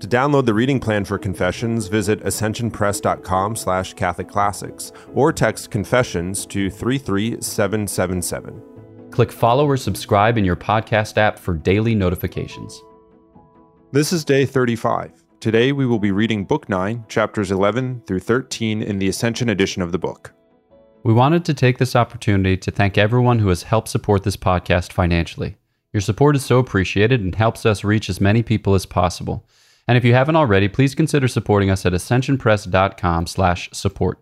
To download the reading plan for Confessions, visit ascensionpress.com slash catholicclassics or text Confessions to 33777. Click follow or subscribe in your podcast app for daily notifications. This is day 35. Today we will be reading Book 9, chapters 11 through 13 in the Ascension edition of the book. We wanted to take this opportunity to thank everyone who has helped support this podcast financially. Your support is so appreciated and helps us reach as many people as possible. And if you haven't already, please consider supporting us at ascensionpress.com/support.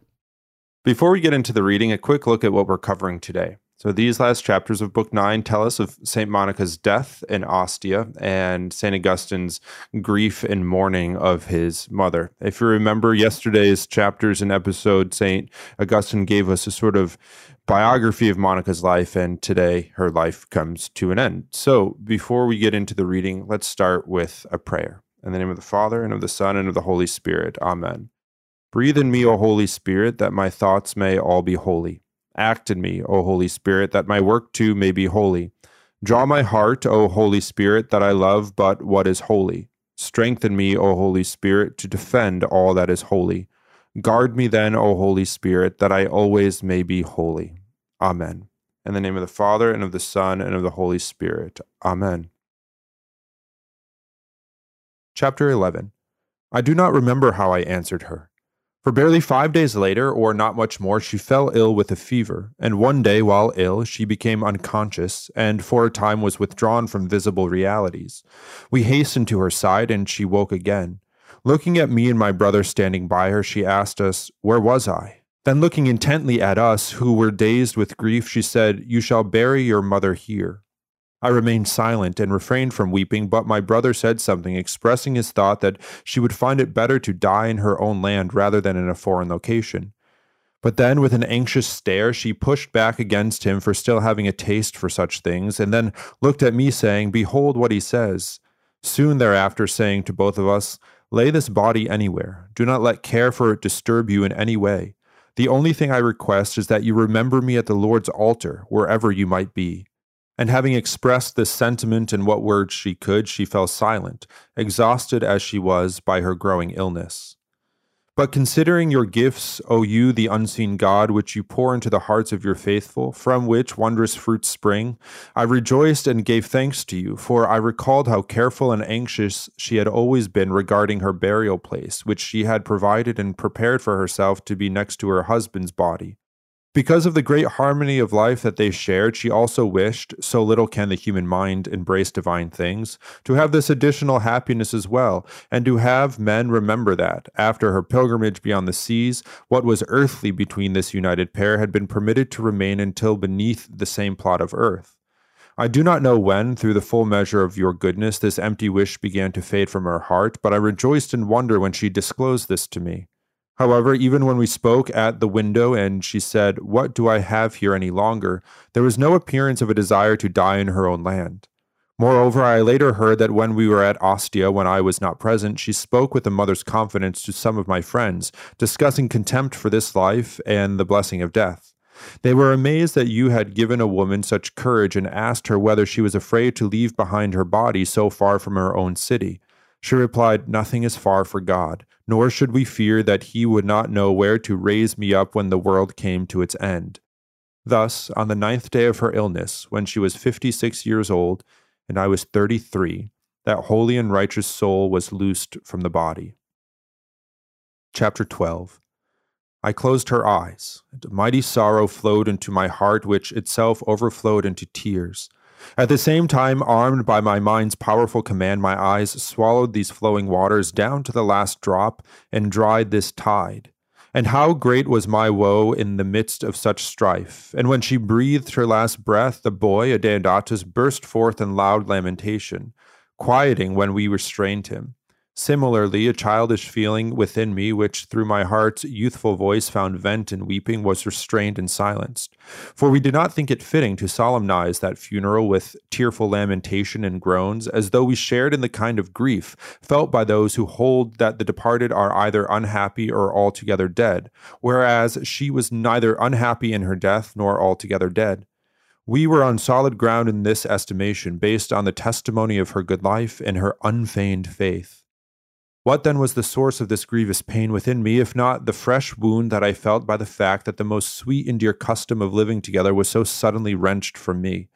Before we get into the reading, a quick look at what we're covering today. So these last chapters of book 9 tell us of St. Monica's death in Ostia and St. Augustine's grief and mourning of his mother. If you remember yesterday's chapters and episode, St. Augustine gave us a sort of biography of Monica's life, and today her life comes to an end. So, before we get into the reading, let's start with a prayer. In the name of the Father, and of the Son, and of the Holy Spirit. Amen. Breathe in me, O Holy Spirit, that my thoughts may all be holy. Act in me, O Holy Spirit, that my work too may be holy. Draw my heart, O Holy Spirit, that I love but what is holy. Strengthen me, O Holy Spirit, to defend all that is holy. Guard me then, O Holy Spirit, that I always may be holy. Amen. In the name of the Father, and of the Son, and of the Holy Spirit. Amen. Chapter 11 I do not remember how I answered her. For barely five days later, or not much more, she fell ill with a fever, and one day, while ill, she became unconscious, and for a time was withdrawn from visible realities. We hastened to her side, and she woke again. Looking at me and my brother standing by her, she asked us, Where was I? Then, looking intently at us, who were dazed with grief, she said, You shall bury your mother here. I remained silent and refrained from weeping, but my brother said something, expressing his thought that she would find it better to die in her own land rather than in a foreign location. But then, with an anxious stare, she pushed back against him for still having a taste for such things, and then looked at me, saying, Behold what he says. Soon thereafter, saying to both of us, Lay this body anywhere. Do not let care for it disturb you in any way. The only thing I request is that you remember me at the Lord's altar, wherever you might be. And having expressed this sentiment in what words she could, she fell silent, exhausted as she was by her growing illness. But considering your gifts, O you, the unseen God, which you pour into the hearts of your faithful, from which wondrous fruits spring, I rejoiced and gave thanks to you, for I recalled how careful and anxious she had always been regarding her burial place, which she had provided and prepared for herself to be next to her husband's body. Because of the great harmony of life that they shared, she also wished, so little can the human mind embrace divine things, to have this additional happiness as well, and to have men remember that, after her pilgrimage beyond the seas, what was earthly between this united pair had been permitted to remain until beneath the same plot of earth. I do not know when, through the full measure of your goodness, this empty wish began to fade from her heart, but I rejoiced in wonder when she disclosed this to me. However, even when we spoke at the window and she said, What do I have here any longer? there was no appearance of a desire to die in her own land. Moreover, I later heard that when we were at Ostia, when I was not present, she spoke with a mother's confidence to some of my friends, discussing contempt for this life and the blessing of death. They were amazed that you had given a woman such courage and asked her whether she was afraid to leave behind her body so far from her own city. She replied, Nothing is far for God, nor should we fear that he would not know where to raise me up when the world came to its end. Thus, on the ninth day of her illness, when she was fifty six years old, and I was thirty three, that holy and righteous soul was loosed from the body. Chapter 12 I closed her eyes, and a mighty sorrow flowed into my heart, which itself overflowed into tears. At the same time, armed by my mind's powerful command, my eyes swallowed these flowing waters down to the last drop and dried this tide. And how great was my woe in the midst of such strife! And when she breathed her last breath, the boy, Adeodatus, burst forth in loud lamentation, quieting when we restrained him. Similarly, a childish feeling within me, which through my heart's youthful voice found vent in weeping, was restrained and silenced. For we did not think it fitting to solemnize that funeral with tearful lamentation and groans, as though we shared in the kind of grief felt by those who hold that the departed are either unhappy or altogether dead, whereas she was neither unhappy in her death nor altogether dead. We were on solid ground in this estimation, based on the testimony of her good life and her unfeigned faith. What then was the source of this grievous pain within me, if not the fresh wound that I felt by the fact that the most sweet and dear custom of living together was so suddenly wrenched from me?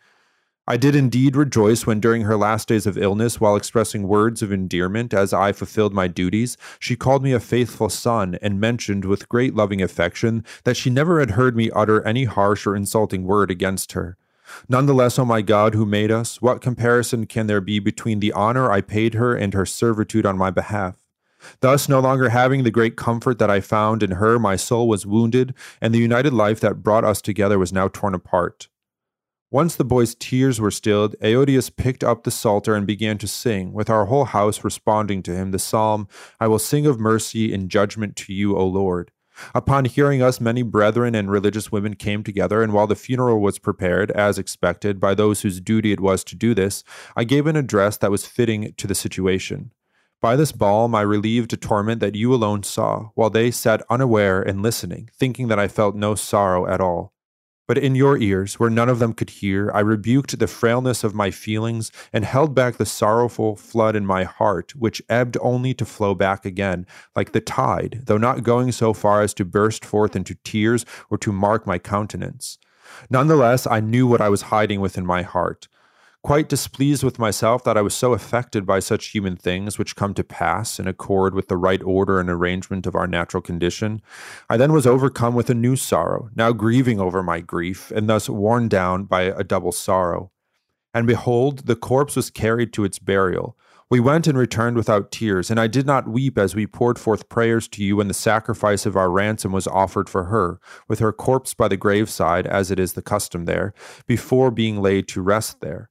I did indeed rejoice when, during her last days of illness, while expressing words of endearment as I fulfilled my duties, she called me a faithful son and mentioned with great loving affection that she never had heard me utter any harsh or insulting word against her. Nonetheless, O oh my God, who made us, what comparison can there be between the honor I paid her and her servitude on my behalf? Thus, no longer having the great comfort that I found in her, my soul was wounded, and the united life that brought us together was now torn apart. Once the boy's tears were stilled, Evodius picked up the psalter and began to sing, with our whole house responding to him, the psalm, I will sing of mercy in judgment to you, O Lord. Upon hearing us, many brethren and religious women came together, and while the funeral was prepared, as expected, by those whose duty it was to do this, I gave an address that was fitting to the situation. By this balm I relieved a torment that you alone saw, while they sat unaware and listening, thinking that I felt no sorrow at all. But in your ears, where none of them could hear, I rebuked the frailness of my feelings and held back the sorrowful flood in my heart, which ebbed only to flow back again, like the tide, though not going so far as to burst forth into tears or to mark my countenance. Nonetheless, I knew what I was hiding within my heart quite displeased with myself that I was so affected by such human things which come to pass in accord with the right order and arrangement of our natural condition. I then was overcome with a new sorrow, now grieving over my grief, and thus worn down by a double sorrow. And behold, the corpse was carried to its burial. We went and returned without tears, and I did not weep as we poured forth prayers to you when the sacrifice of our ransom was offered for her, with her corpse by the graveside, as it is the custom there, before being laid to rest there.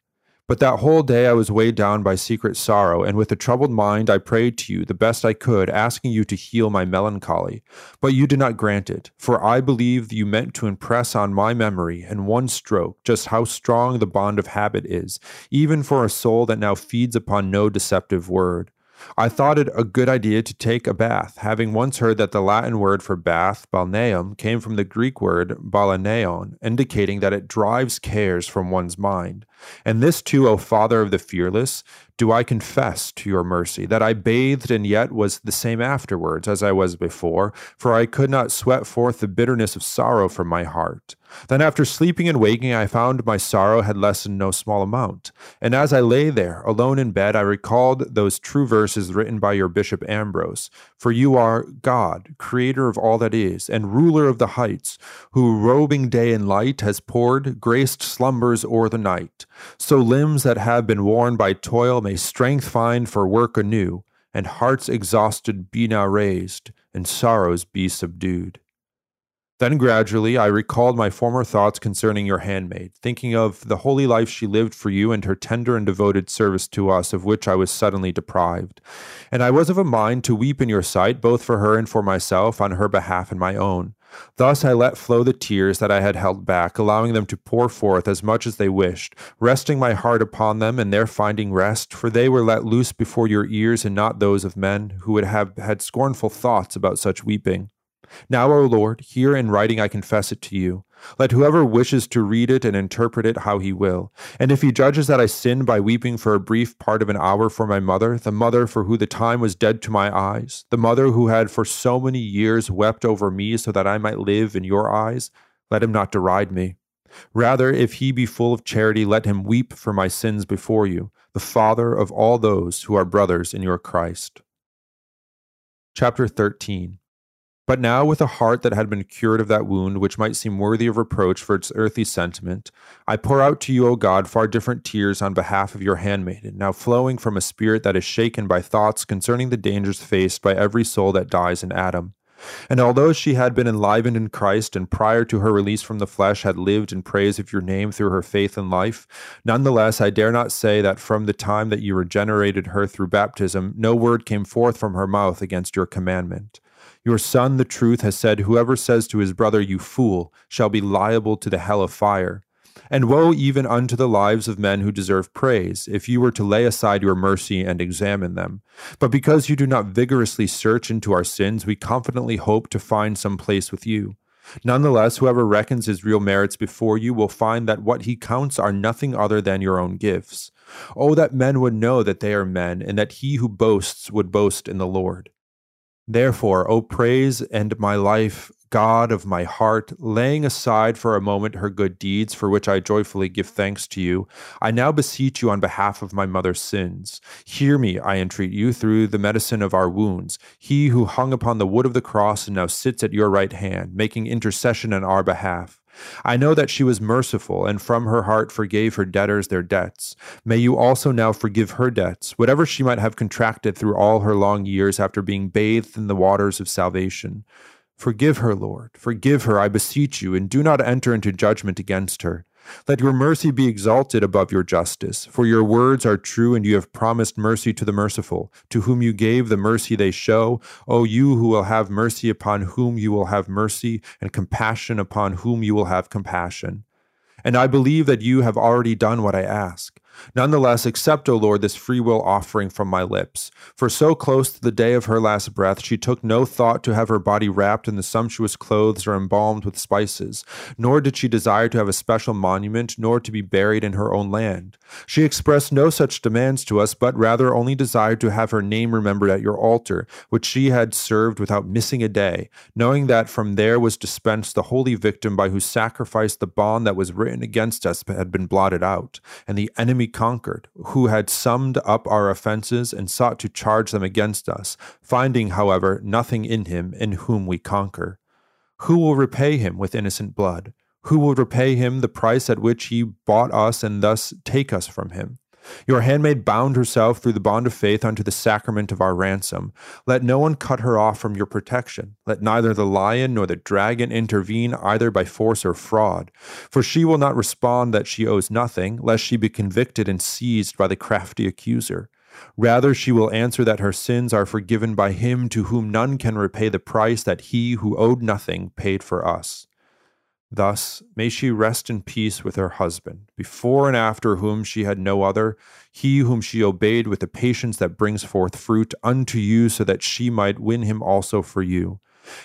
But that whole day I was weighed down by secret sorrow, and with a troubled mind I prayed to you the best I could, asking you to heal my melancholy. But you did not grant it, for I believe you meant to impress on my memory in one stroke just how strong the bond of habit is, even for a soul that now feeds upon no deceptive word. I thought it a good idea to take a bath, having once heard that the Latin word for bath, balneum, came from the Greek word balaneon, indicating that it drives cares from one's mind. And this too, O Father of the fearless, do I confess to your mercy, that I bathed and yet was the same afterwards as I was before, for I could not sweat forth the bitterness of sorrow from my heart. Then, after sleeping and waking, I found my sorrow had lessened no small amount. And as I lay there, alone in bed, I recalled those true verses written by your Bishop Ambrose For you are God, creator of all that is, and ruler of the heights, who, robing day in light, has poured graced slumbers o'er the night. So limbs that have been worn by toil may strength find for work anew, and hearts exhausted be now raised, and sorrows be subdued. Then gradually I recalled my former thoughts concerning your handmaid, thinking of the holy life she lived for you and her tender and devoted service to us, of which I was suddenly deprived. And I was of a mind to weep in your sight, both for her and for myself, on her behalf and my own. Thus I let flow the tears that I had held back, allowing them to pour forth as much as they wished, resting my heart upon them and their finding rest, for they were let loose before your ears and not those of men who would have had scornful thoughts about such weeping. Now, O Lord, here in writing I confess it to you. Let whoever wishes to read it and interpret it how he will. And if he judges that I sinned by weeping for a brief part of an hour for my mother, the mother for who the time was dead to my eyes, the mother who had for so many years wept over me so that I might live in your eyes, let him not deride me. Rather, if he be full of charity, let him weep for my sins before you, the Father of all those who are brothers in your Christ. Chapter 13 but now, with a heart that had been cured of that wound, which might seem worthy of reproach for its earthly sentiment, I pour out to you, O God, far different tears on behalf of your handmaiden, now flowing from a spirit that is shaken by thoughts concerning the dangers faced by every soul that dies in Adam. And although she had been enlivened in Christ and prior to her release from the flesh had lived in praise of your name through her faith and life, nonetheless I dare not say that from the time that you regenerated her through baptism, no word came forth from her mouth against your commandment. Your Son, the truth, has said, Whoever says to his brother, You fool, shall be liable to the hell of fire. And woe even unto the lives of men who deserve praise, if you were to lay aside your mercy and examine them. But because you do not vigorously search into our sins, we confidently hope to find some place with you. Nonetheless, whoever reckons his real merits before you will find that what he counts are nothing other than your own gifts. Oh, that men would know that they are men, and that he who boasts would boast in the Lord. Therefore, O praise and my life, God of my heart, laying aside for a moment her good deeds, for which I joyfully give thanks to you, I now beseech you on behalf of my mother's sins. Hear me, I entreat you, through the medicine of our wounds. He who hung upon the wood of the cross and now sits at your right hand, making intercession on our behalf. I know that she was merciful, and from her heart forgave her debtors their debts. May you also now forgive her debts, whatever she might have contracted through all her long years after being bathed in the waters of salvation. Forgive her, Lord. Forgive her, I beseech you, and do not enter into judgment against her. Let your mercy be exalted above your justice, for your words are true, and you have promised mercy to the merciful. To whom you gave the mercy they show, O you who will have mercy upon whom you will have mercy, and compassion upon whom you will have compassion. And I believe that you have already done what I ask. Nonetheless, accept, O Lord, this freewill offering from my lips. For so close to the day of her last breath, she took no thought to have her body wrapped in the sumptuous clothes or embalmed with spices, nor did she desire to have a special monument, nor to be buried in her own land. She expressed no such demands to us, but rather only desired to have her name remembered at your altar, which she had served without missing a day, knowing that from there was dispensed the holy victim by whose sacrifice the bond that was written against us had been blotted out, and the enemy conquered, who had summed up our offenses and sought to charge them against us, finding, however, nothing in him in whom we conquer. Who will repay him with innocent blood? Who will repay him the price at which he bought us and thus take us from him? Your handmaid bound herself through the bond of faith unto the sacrament of our ransom. Let no one cut her off from your protection. Let neither the lion nor the dragon intervene either by force or fraud. For she will not respond that she owes nothing, lest she be convicted and seized by the crafty accuser. Rather, she will answer that her sins are forgiven by him to whom none can repay the price that he who owed nothing paid for us. Thus may she rest in peace with her husband, before and after whom she had no other, he whom she obeyed with a patience that brings forth fruit unto you, so that she might win him also for you.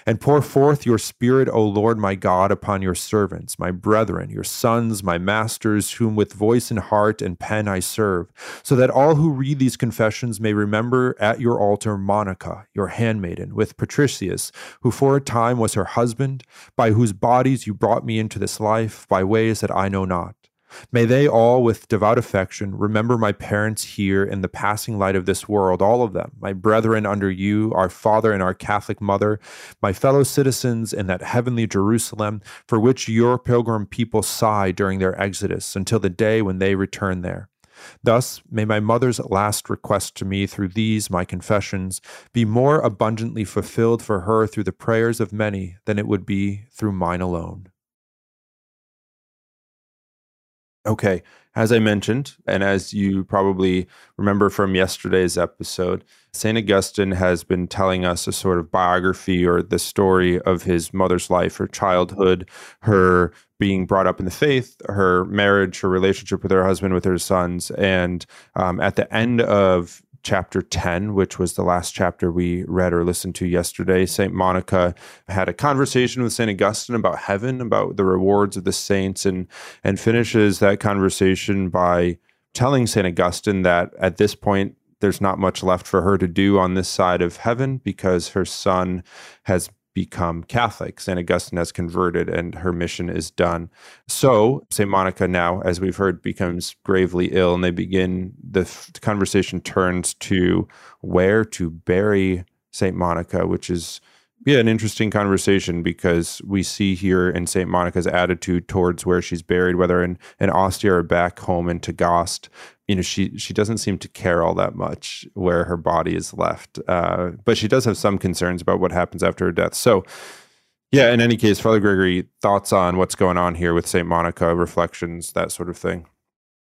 And pour forth your Spirit, O Lord my God, upon your servants, my brethren, your sons, my masters, whom with voice and heart and pen I serve, so that all who read these confessions may remember at your altar Monica, your handmaiden, with Patricius, who for a time was her husband, by whose bodies you brought me into this life, by ways that I know not. May they all, with devout affection, remember my parents here in the passing light of this world, all of them, my brethren under you, our Father and our Catholic Mother, my fellow citizens in that heavenly Jerusalem, for which your pilgrim people sigh during their exodus until the day when they return there. Thus, may my mother's last request to me through these my confessions be more abundantly fulfilled for her through the prayers of many than it would be through mine alone. Okay, as I mentioned, and as you probably remember from yesterday's episode, St. Augustine has been telling us a sort of biography or the story of his mother's life, her childhood, her being brought up in the faith, her marriage, her relationship with her husband, with her sons. And um, at the end of chapter 10, which was the last chapter we read or listened to yesterday, St. Monica had a conversation with St. Augustine about heaven, about the rewards of the saints, and, and finishes that conversation by telling St. Augustine that at this point, there's not much left for her to do on this side of heaven because her son has become Catholic. St. Augustine has converted and her mission is done. So, St. Monica now, as we've heard, becomes gravely ill, and they begin, the conversation turns to where to bury St. Monica, which is Yeah, an interesting conversation because we see here in St. Monica's attitude towards where she's buried, whether in, in Ostia or back home in Tagaste, you know, she she doesn't seem to care all that much where her body is left. Uh, but she does have some concerns about what happens after her death. So yeah, in any case, Father Gregory, thoughts on what's going on here with St. Monica, reflections, that sort of thing.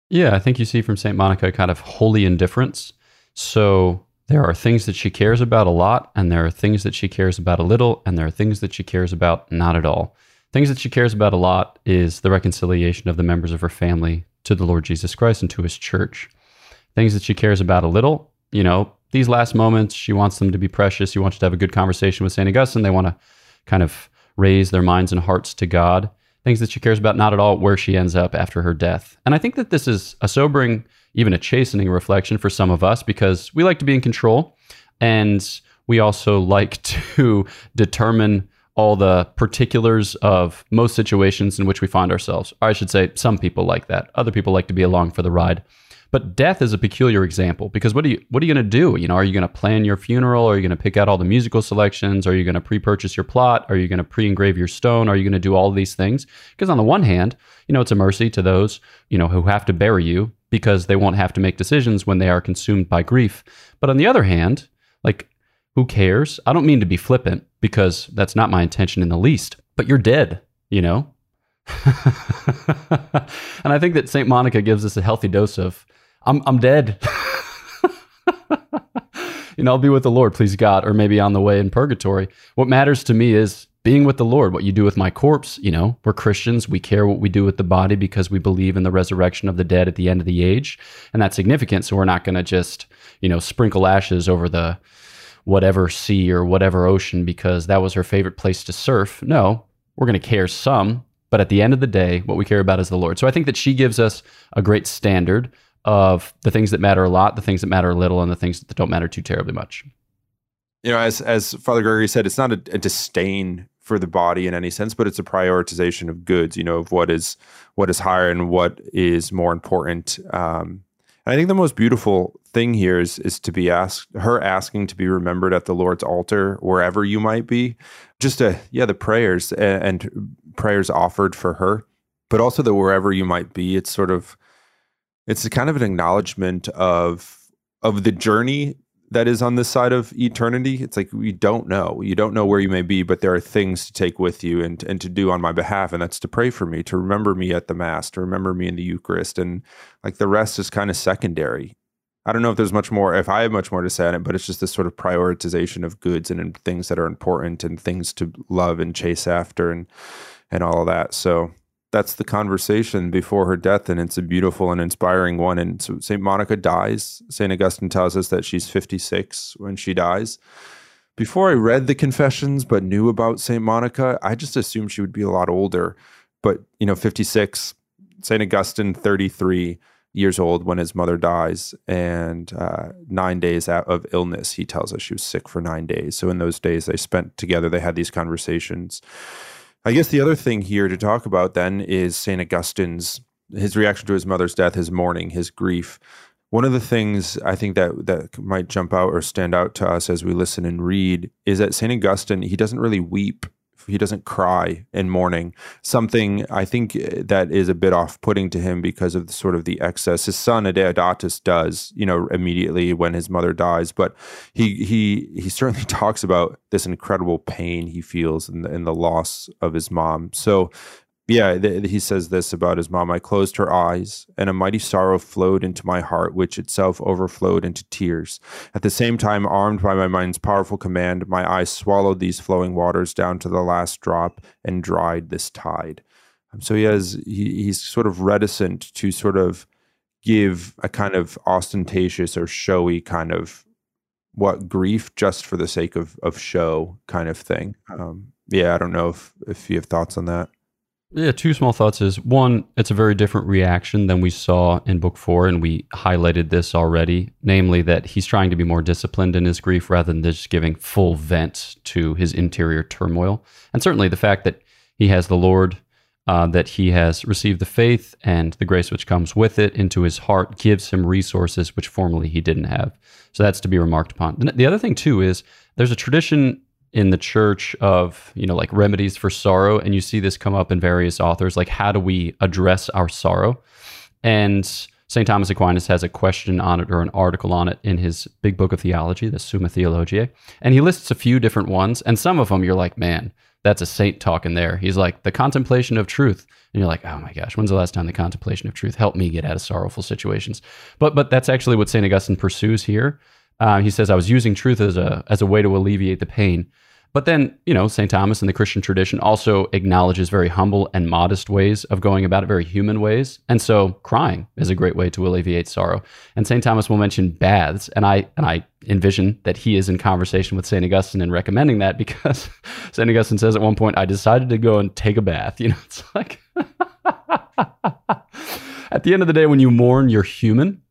Yeah, I think you see from St. Monica kind of holy indifference. So there are things that she cares about a lot, and there are things that she cares about a little, and there are things that she cares about not at all. Things that she cares about a lot is the reconciliation of the members of her family to the Lord Jesus Christ and to his church. Things that she cares about a little, you know, these last moments, she wants them to be precious. She wants to have a good conversation with St. Augustine. They want to kind of raise their minds and hearts to God. Things that she cares about not at all where she ends up after her death. And I think that this is a sobering even a chastening reflection for some of us because we like to be in control and we also like to determine all the particulars of most situations in which we find ourselves. Or I should say, some people like that. Other people like to be along for the ride. But death is a peculiar example because what are you what are you going to do? You know, are you going to plan your funeral? Are you going to pick out all the musical selections? Are you going to pre-purchase your plot? Are you going to pre-engrave your stone? Are you going to do all these things? Because on the one hand, you know, it's a mercy to those, you know, who have to bury you because they won't have to make decisions when they are consumed by grief. But on the other hand, like, who cares? I don't mean to be flippant because that's not my intention in the least, but you're dead, you know? and I think that St. Monica gives us a healthy dose of, I'm, I'm dead. you know, I'll be with the Lord, please God, or maybe on the way in purgatory. What matters to me is being with the Lord, what you do with my corpse, you know, we're Christians. We care what we do with the body because we believe in the resurrection of the dead at the end of the age. And that's significant. So we're not going to just, you know, sprinkle ashes over the whatever sea or whatever ocean because that was her favorite place to surf. No, we're going to care some. But at the end of the day, what we care about is the Lord. So I think that she gives us a great standard of the things that matter a lot, the things that matter a little, and the things that don't matter too terribly much you know, as as Father Gregory said, it's not a, a, disdain for the body in any sense, but it's a prioritization of goods. You know, of what is what is higher and what is more important. Um, and I think the most beautiful thing here is is to be asked, her asking to be remembered at the Lord's altar wherever you might be. Just a yeah, the prayers and, and prayers offered for her, but also that wherever you might be, it's sort of it's a kind of an acknowledgement of of the journey that is on this side of eternity. It's like we don't know. You don't know where you may be, but there are things to take with you and and to do on my behalf, and that's to pray for me, to remember me at the mass, to remember me in the Eucharist, and like the rest is kind of secondary. I don't know if there's much more, if I have much more to say on it, but it's just this sort of prioritization of goods and, and things that are important and things to love and chase after and and all of that. So that's the conversation before her death, and it's a beautiful and inspiring one. And so Saint Monica dies. Saint Augustine tells us that she's 56 when she dies. Before I read the confessions but knew about Saint Monica, I just assumed she would be a lot older. But you know, 56. Saint Augustine, 33 years old when his mother dies, and uh, nine days out of illness. He tells us she was sick for nine days. So in those days they spent together, they had these conversations. I guess the other thing here to talk about then is St. Augustine's his reaction to his mother's death, his mourning, his grief. One of the things I think that that might jump out or stand out to us as we listen and read is that St. Augustine, he doesn't really weep he doesn't cry in mourning. Something I think eh, that is a bit off-putting to him because of the, sort of the excess. His son Adeodatus does, you know, immediately when his mother dies, but he he he certainly talks about this incredible pain he feels in the, in the loss of his mom. So yeah, th- he says this about his mom. I closed her eyes, and a mighty sorrow flowed into my heart, which itself overflowed into tears. At the same time, armed by my mind's powerful command, my eyes swallowed these flowing waters down to the last drop and dried this tide. Um, so he has he, he's sort of reticent to sort of give a kind of ostentatious or showy kind of what grief just for the sake of of show kind of thing. Um, yeah, I don't know if if you have thoughts on that. Yeah, two small thoughts is one, it's a very different reaction than we saw in book four, and we highlighted this already, namely that he's trying to be more disciplined in his grief rather than just giving full vent to his interior turmoil. And certainly the fact that he has the Lord, uh, that he has received the faith and the grace which comes with it into his heart gives him resources which formerly he didn't have. So that's to be remarked upon. The other thing, too, is there's a tradition in the church of you know like remedies for sorrow and you see this come up in various authors like how do we address our sorrow? And st thomas aquinas has a question on it or an article on it in his big book of theology the summa theologiae and he lists a few different ones and some of them you're like man that's a saint talking there. He's like the contemplation of truth. And you're like oh my gosh when's the last time the contemplation of truth helped me get out of sorrowful situations? But but that's actually what st augustine pursues here uh, he says, I was using truth as a, as a way to alleviate the pain. But then, you know, St. Thomas in the Christian tradition also acknowledges very humble and modest ways of going about it, very human ways. And so crying is a great way to alleviate sorrow. And St. Thomas will mention baths. And I and I envision that he is in conversation with St. Augustine and recommending that because St. Augustine says at one point, I decided to go and take a bath. You know, it's like at the end of the day, when you mourn, you're human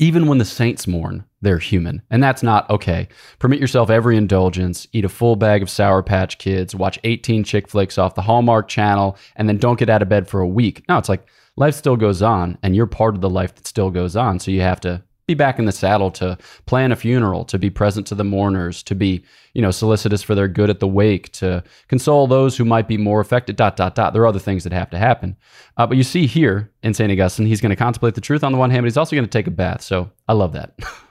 even when the saints mourn, they're human. And that's not okay. Permit yourself every indulgence, eat a full bag of Sour Patch Kids, watch 18 chick flicks off the Hallmark channel, and then don't get out of bed for a week. No, it's like life still goes on, and you're part of the life that still goes on. So you have to be back in the saddle to plan a funeral, to be present to the mourners, to be, you know, solicitous for their good at the wake, to console those who might be more affected, dot, dot, dot. There are other things that have to happen. Uh, but you see here in St. Augustine, he's going to contemplate the truth on the one hand, but he's also going to take a bath. So I love that.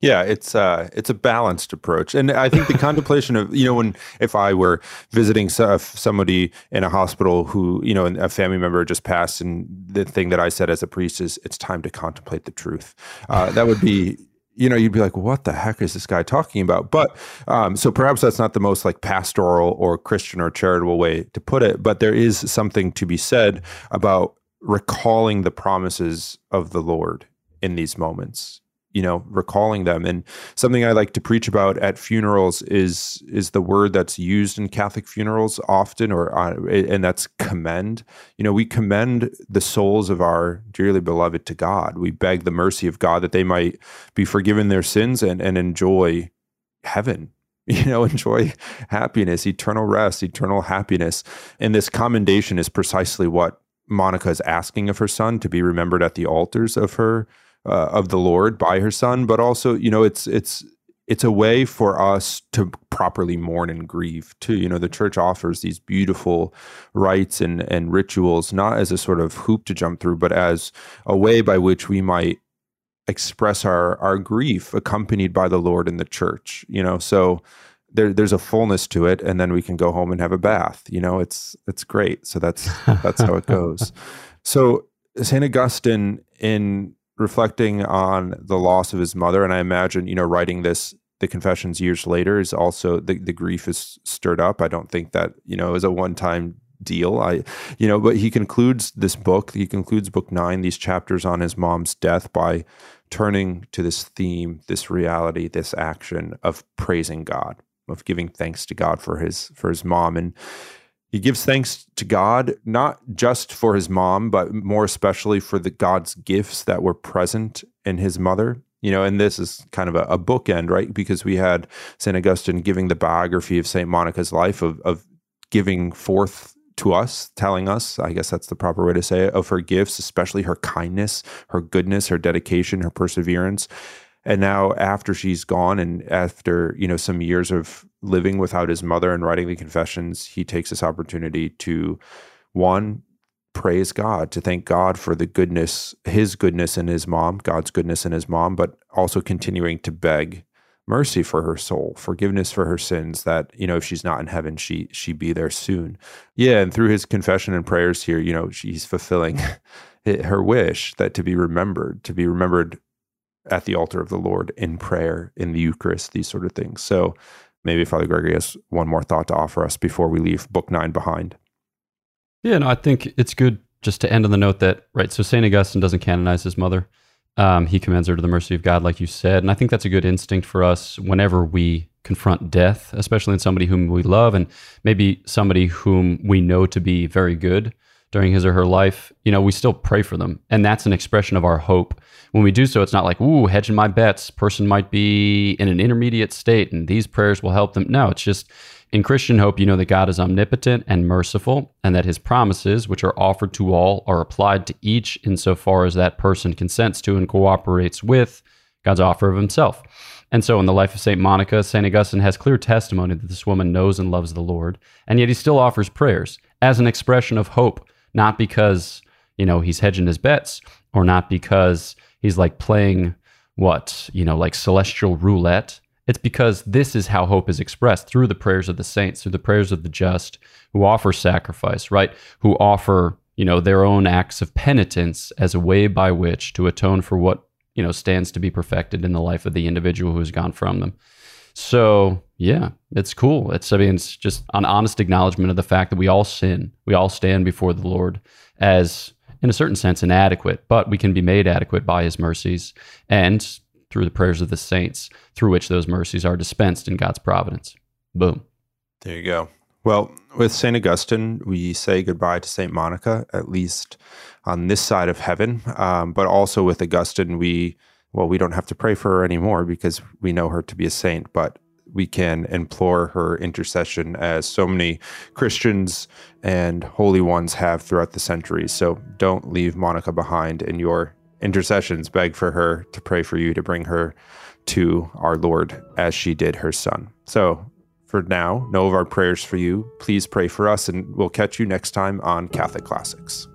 Yeah, it's uh, it's a balanced approach, and I think the contemplation of you know when if I were visiting somebody in a hospital who you know a family member just passed, and the thing that I said as a priest is it's time to contemplate the truth. Uh, that would be you know you'd be like what the heck is this guy talking about? But um, so perhaps that's not the most like pastoral or christian or charitable way to put it but there is something to be said about recalling the promises of the lord in these moments you know recalling them. And something i like to preach about at funerals is is the word that's used in catholic funerals often or uh, and that's commend. You know we commend the souls of our dearly beloved to god. We beg the mercy of god that they might be forgiven their sins and and enjoy heaven you know enjoy happiness eternal rest eternal happiness. And this commendation is precisely what monica is asking of her son to be remembered at the altars of her uh, of the Lord by her son, but also, you know, it's it's it's a way for us to properly mourn and grieve too. You know, the church offers these beautiful rites and and rituals, not as a sort of hoop to jump through, but as a way by which we might express our our grief accompanied by the Lord in the church. You know, so there, there's a fullness to it, and then we can go home and have a bath. You know, it's it's great. So that's that's how it goes. So Saint Augustine in reflecting on the loss of his mother, and I imagine you know writing this the confessions years later is also the, the grief is stirred up. I don't think that you know is a one time deal. I you know, but he concludes this book. He concludes book nine, these chapters on his mom's death by turning to this theme, this reality, this action of praising God, of giving thanks to God for his for his mom and he gives thanks to God, not just for his mom, but more especially for the God's gifts that were present in his mother. You know, and this is kind of a, a bookend, right? Because we had St. Augustine giving the biography of St. Monica's life, of, of giving forth to us, telling us, I guess that's the proper way to say it, of her gifts, especially her kindness, her goodness, her dedication, her perseverance. And now after she's gone and after, you know, some years of living without his mother and writing the confessions, he takes this opportunity to one praise God, to thank God for the goodness, his goodness in his mom, God's goodness in his mom, but also continuing to beg mercy for her soul, forgiveness for her sins that, you know, if she's not in heaven, she she be there soon. Yeah, and through his confession and prayers here, you know, she's fulfilling her wish that to be remembered, to be remembered at the altar of the Lord in prayer, in the Eucharist, these sort of things. So maybe Father Gregory has one more thought to offer us before we leave Book Nine behind. Yeah, no, I think it's good just to end on the note that, right, so St. Augustine doesn't canonize his mother. Um, he commends her to the mercy of God, like you said. And I think that's a good instinct for us whenever we confront death, especially in somebody whom we love and maybe somebody whom we know to be very good during his or her life, you know, we still pray for them. And that's an expression of our hope. When we do so, it's not like, ooh, hedging my bets, person might be in an intermediate state and these prayers will help them. No, it's just in Christian hope, you know that God is omnipotent and merciful, and that his promises, which are offered to all, are applied to each insofar as that person consents to and cooperates with God's offer of himself. And so, in the life of St. Monica, St. Augustine has clear testimony that this woman knows and loves the Lord, and yet he still offers prayers as an expression of hope, not because, you know, he's hedging his bets or not because he's like playing what, you know, like celestial roulette. It's because this is how hope is expressed through the prayers of the saints, through the prayers of the just who offer sacrifice, right? Who offer, you know, their own acts of penitence as a way by which to atone for what, you know, stands to be perfected in the life of the individual who's gone from them. So, yeah, it's cool. It's, I mean, it's just an honest acknowledgement of the fact that we all sin. We all stand before the Lord as, in a certain sense, inadequate, but we can be made adequate by his mercies and through the prayers of the saints, through which those mercies are dispensed in God's providence. Boom. There you go. Well, with St. Augustine, we say goodbye to St. Monica, at least on this side of heaven. Um, but also with Augustine, we, well, we don't have to pray for her anymore because we know her to be a saint, but we can implore her intercession as so many Christians and holy ones have throughout the centuries. So don't leave Monica behind in your intercessions. Beg for her to pray for you to bring her to our Lord as she did her son. So for now, know of our prayers for you. Please pray for us, and we'll catch you next time on Catholic Classics.